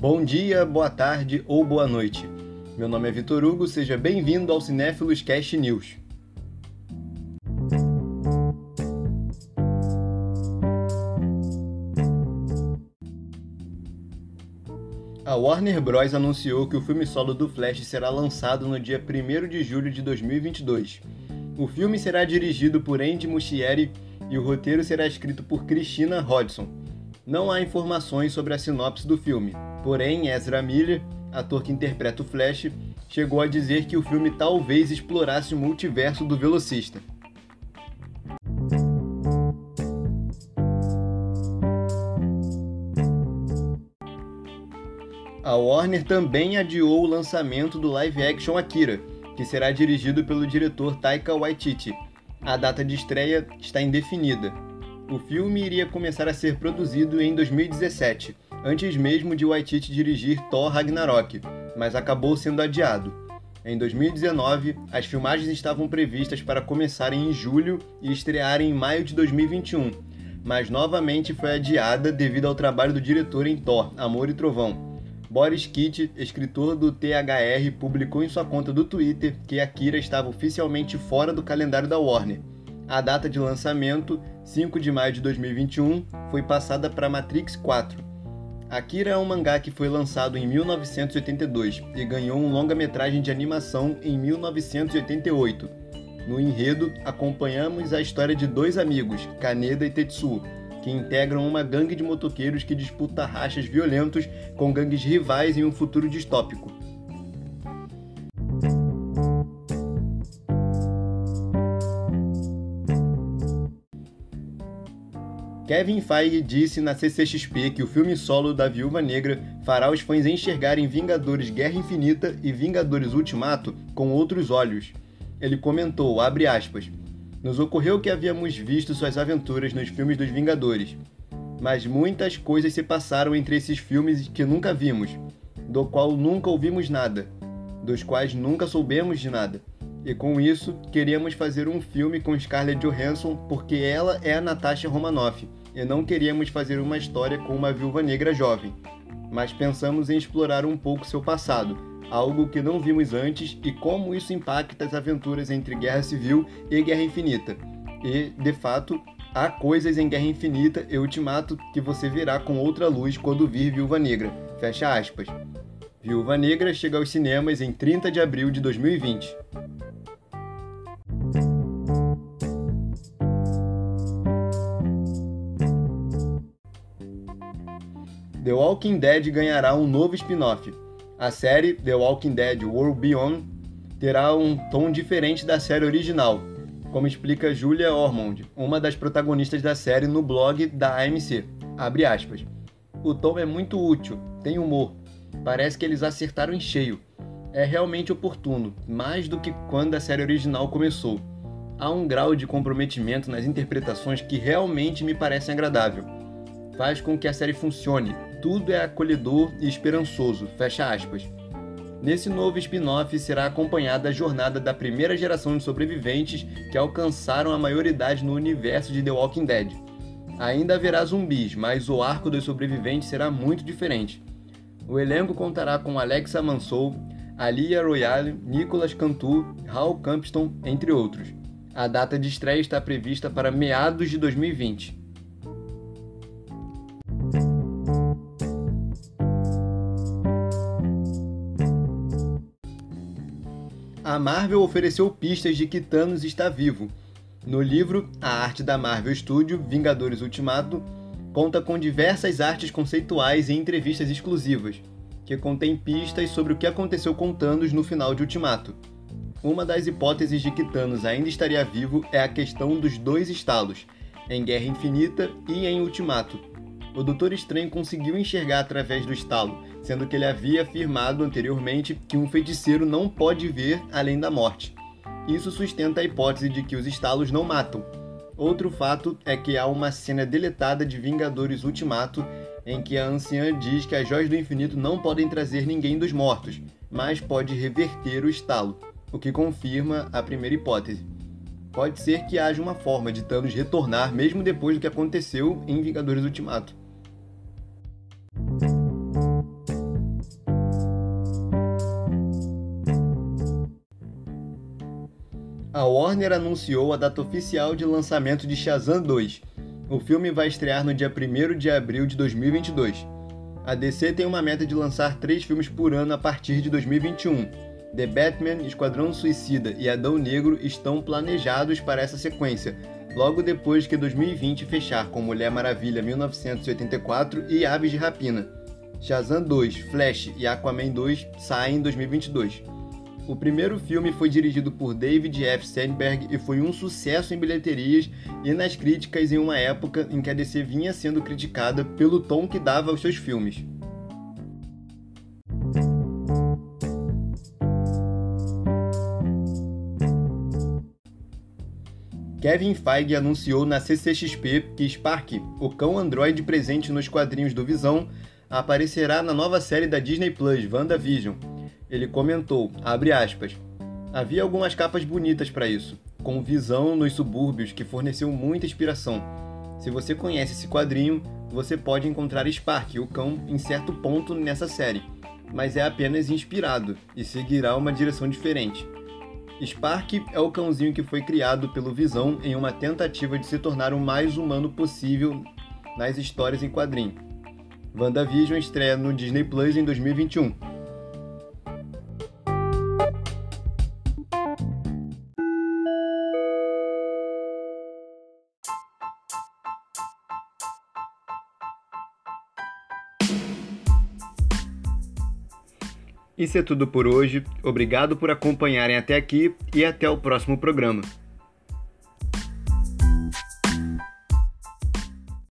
Bom dia, boa tarde ou boa noite. Meu nome é Vitor Hugo, seja bem-vindo ao Cinéfilos Cast News. A Warner Bros. anunciou que o filme solo do Flash será lançado no dia 1 de julho de 2022. O filme será dirigido por Andy Muschietti e o roteiro será escrito por Christina Hodgson. Não há informações sobre a sinopse do filme, porém Ezra Miller, ator que interpreta o Flash, chegou a dizer que o filme talvez explorasse o multiverso do velocista. A Warner também adiou o lançamento do live action Akira, que será dirigido pelo diretor Taika Waititi. A data de estreia está indefinida. O filme iria começar a ser produzido em 2017, antes mesmo de Waititi dirigir Thor Ragnarok, mas acabou sendo adiado. Em 2019, as filmagens estavam previstas para começarem em julho e estrearem em maio de 2021, mas novamente foi adiada devido ao trabalho do diretor em Thor, Amor e Trovão, Boris Kitt, escritor do THR, publicou em sua conta do Twitter que Akira estava oficialmente fora do calendário da Warner. A data de lançamento, 5 de maio de 2021, foi passada para Matrix 4. Akira é um mangá que foi lançado em 1982 e ganhou um longa-metragem de animação em 1988. No enredo, acompanhamos a história de dois amigos, Kaneda e Tetsuo, que integram uma gangue de motoqueiros que disputa rachas violentos com gangues rivais em um futuro distópico. Kevin Feige disse na CCXP que o filme solo da Viúva Negra fará os fãs enxergarem Vingadores Guerra Infinita e Vingadores Ultimato com outros olhos. Ele comentou, abre aspas, nos ocorreu que havíamos visto suas aventuras nos filmes dos Vingadores, mas muitas coisas se passaram entre esses filmes que nunca vimos, do qual nunca ouvimos nada, dos quais nunca soubemos de nada. E com isso, queríamos fazer um filme com Scarlett Johansson porque ela é a Natasha Romanoff, e não queríamos fazer uma história com uma viúva negra jovem. Mas pensamos em explorar um pouco seu passado, algo que não vimos antes e como isso impacta as aventuras entre Guerra Civil e Guerra Infinita. E, de fato, há coisas em Guerra Infinita e Ultimato que você verá com outra luz quando vir Viúva Negra. Fecha aspas. Viúva Negra chega aos cinemas em 30 de abril de 2020. Walking Dead ganhará um novo spin-off, a série The Walking Dead World Beyond terá um tom diferente da série original, como explica Julia Ormond, uma das protagonistas da série no blog da AMC. Abre aspas. O tom é muito útil, tem humor. Parece que eles acertaram em cheio. É realmente oportuno, mais do que quando a série original começou. Há um grau de comprometimento nas interpretações que realmente me parece agradável. Faz com que a série funcione, tudo é acolhedor e esperançoso, fecha aspas. Nesse novo spin-off será acompanhada a jornada da primeira geração de sobreviventes que alcançaram a maioridade no universo de The Walking Dead. Ainda haverá zumbis, mas o arco dos sobreviventes será muito diferente. O elenco contará com Alexa Mansou, Alia Royale, Nicolas Cantu, Hal Campston, entre outros. A data de estreia está prevista para meados de 2020. A Marvel ofereceu pistas de que Thanos está vivo. No livro A Arte da Marvel Studio Vingadores Ultimato, conta com diversas artes conceituais e entrevistas exclusivas, que contém pistas sobre o que aconteceu com Thanos no final de Ultimato. Uma das hipóteses de que Thanos ainda estaria vivo é a questão dos dois estalos, em Guerra Infinita e em Ultimato. O Doutor Estranho conseguiu enxergar através do estalo, sendo que ele havia afirmado anteriormente que um feiticeiro não pode ver além da morte. Isso sustenta a hipótese de que os estalos não matam. Outro fato é que há uma cena deletada de Vingadores Ultimato em que a anciã diz que as joias do infinito não podem trazer ninguém dos mortos, mas pode reverter o estalo, o que confirma a primeira hipótese. Pode ser que haja uma forma de Thanos retornar mesmo depois do que aconteceu em Vingadores Ultimato. A Warner anunciou a data oficial de lançamento de Shazam 2. O filme vai estrear no dia 1 de abril de 2022. A DC tem uma meta de lançar três filmes por ano a partir de 2021. The Batman, Esquadrão Suicida e Adão Negro estão planejados para essa sequência, logo depois que 2020 fechar com Mulher Maravilha 1984 e Aves de Rapina. Shazam 2, Flash e Aquaman 2 saem em 2022. O primeiro filme foi dirigido por David F. Sandberg e foi um sucesso em bilheterias e nas críticas em uma época em que a DC vinha sendo criticada pelo tom que dava aos seus filmes. Kevin Feige anunciou na CCXP que Spark, o cão androide presente nos quadrinhos do Visão, aparecerá na nova série da Disney Plus, WandaVision. Ele comentou, aspas, Havia algumas capas bonitas para isso, com Visão nos subúrbios que forneceu muita inspiração. Se você conhece esse quadrinho, você pode encontrar Spark, o cão, em certo ponto nessa série, mas é apenas inspirado e seguirá uma direção diferente. Spark é o cãozinho que foi criado pelo Visão em uma tentativa de se tornar o mais humano possível nas histórias em quadrinho. WandaVision estreia no Disney Plus em 2021. Isso é tudo por hoje. Obrigado por acompanharem até aqui e até o próximo programa.